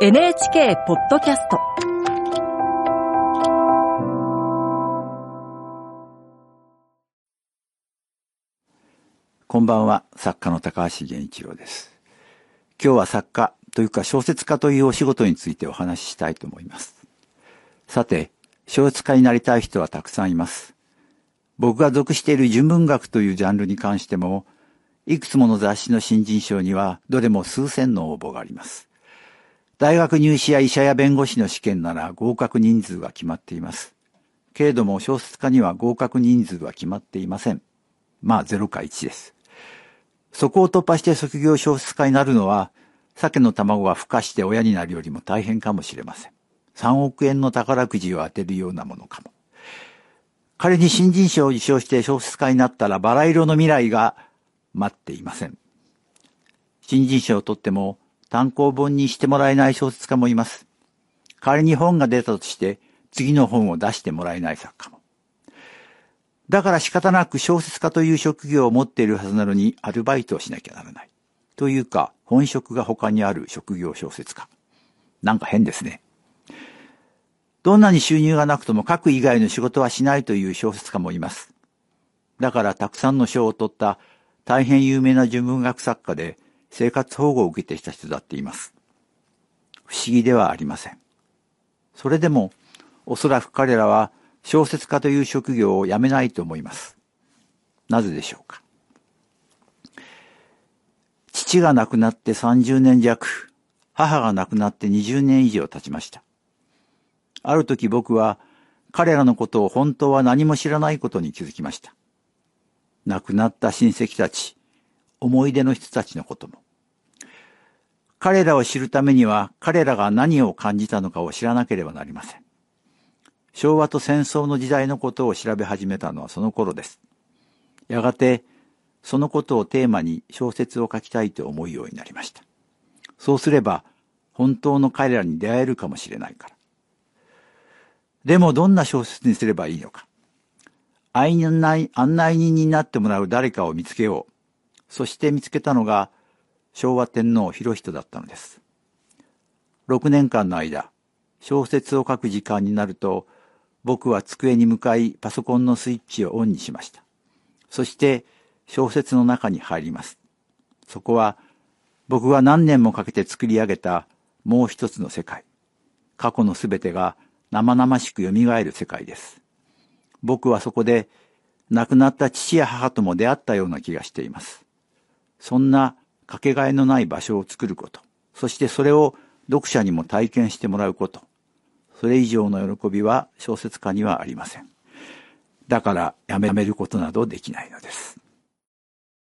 NHK ポッドキャストこんばんは、作家の高橋源一郎です。今日は作家というか小説家というお仕事についてお話ししたいと思います。さて、小説家になりたい人はたくさんいます。僕が属している純文学というジャンルに関しても、いくつもの雑誌の新人賞にはどれも数千の応募があります。大学入試や医者や弁護士の試験なら合格人数が決まっています。けれども小説家には合格人数は決まっていません。まあ0か1です。そこを突破して卒業小説家になるのは、鮭の卵が孵化して親になるよりも大変かもしれません。3億円の宝くじを当てるようなものかも。仮に新人賞を受賞して小説家になったらバラ色の未来が待っていません。新人賞を取っても単行本にしてもらえない小説家もいます。仮に本が出たとして次の本を出してもらえない作家も。だから仕方なく小説家という職業を持っているはずなのにアルバイトをしなきゃならない。というか本職が他にある職業小説家。なんか変ですね。どんなに収入がなくとも書く以外の仕事はしないという小説家もいます。だからたくさんの賞を取った大変有名な純文学作家で生活保護を受けてきた人だっています。不思議ではありません。それでもおそらく彼らは小説家という職業を辞めないと思います。なぜでしょうか。父が亡くなって30年弱、母が亡くなって20年以上経ちました。ある時僕は彼らのことを本当は何も知らないことに気づきました。亡くなった親戚たち、思い出の人たちのことも。彼らを知るためには彼らが何を感じたのかを知らなければなりません。昭和と戦争の時代のことを調べ始めたのはその頃です。やがてそのことをテーマに小説を書きたいと思うようになりました。そうすれば本当の彼らに出会えるかもしれないから。でもどんな小説にすればいいのか。案内案内人になってもらう誰かを見つけよう。そして見つけたのが昭和天皇博人だったのです。6年間の間、小説を書く時間になると、僕は机に向かいパソコンのスイッチをオンにしました。そして小説の中に入ります。そこは僕が何年もかけて作り上げたもう一つの世界。過去のすべてが生々しく蘇る世界です。僕はそこで亡くなった父や母とも出会ったような気がしています。そんなかけがえのない場所を作ること、そしてそれを読者にも体験してもらうこと、それ以上の喜びは小説家にはありません。だからやめることなどできないのです。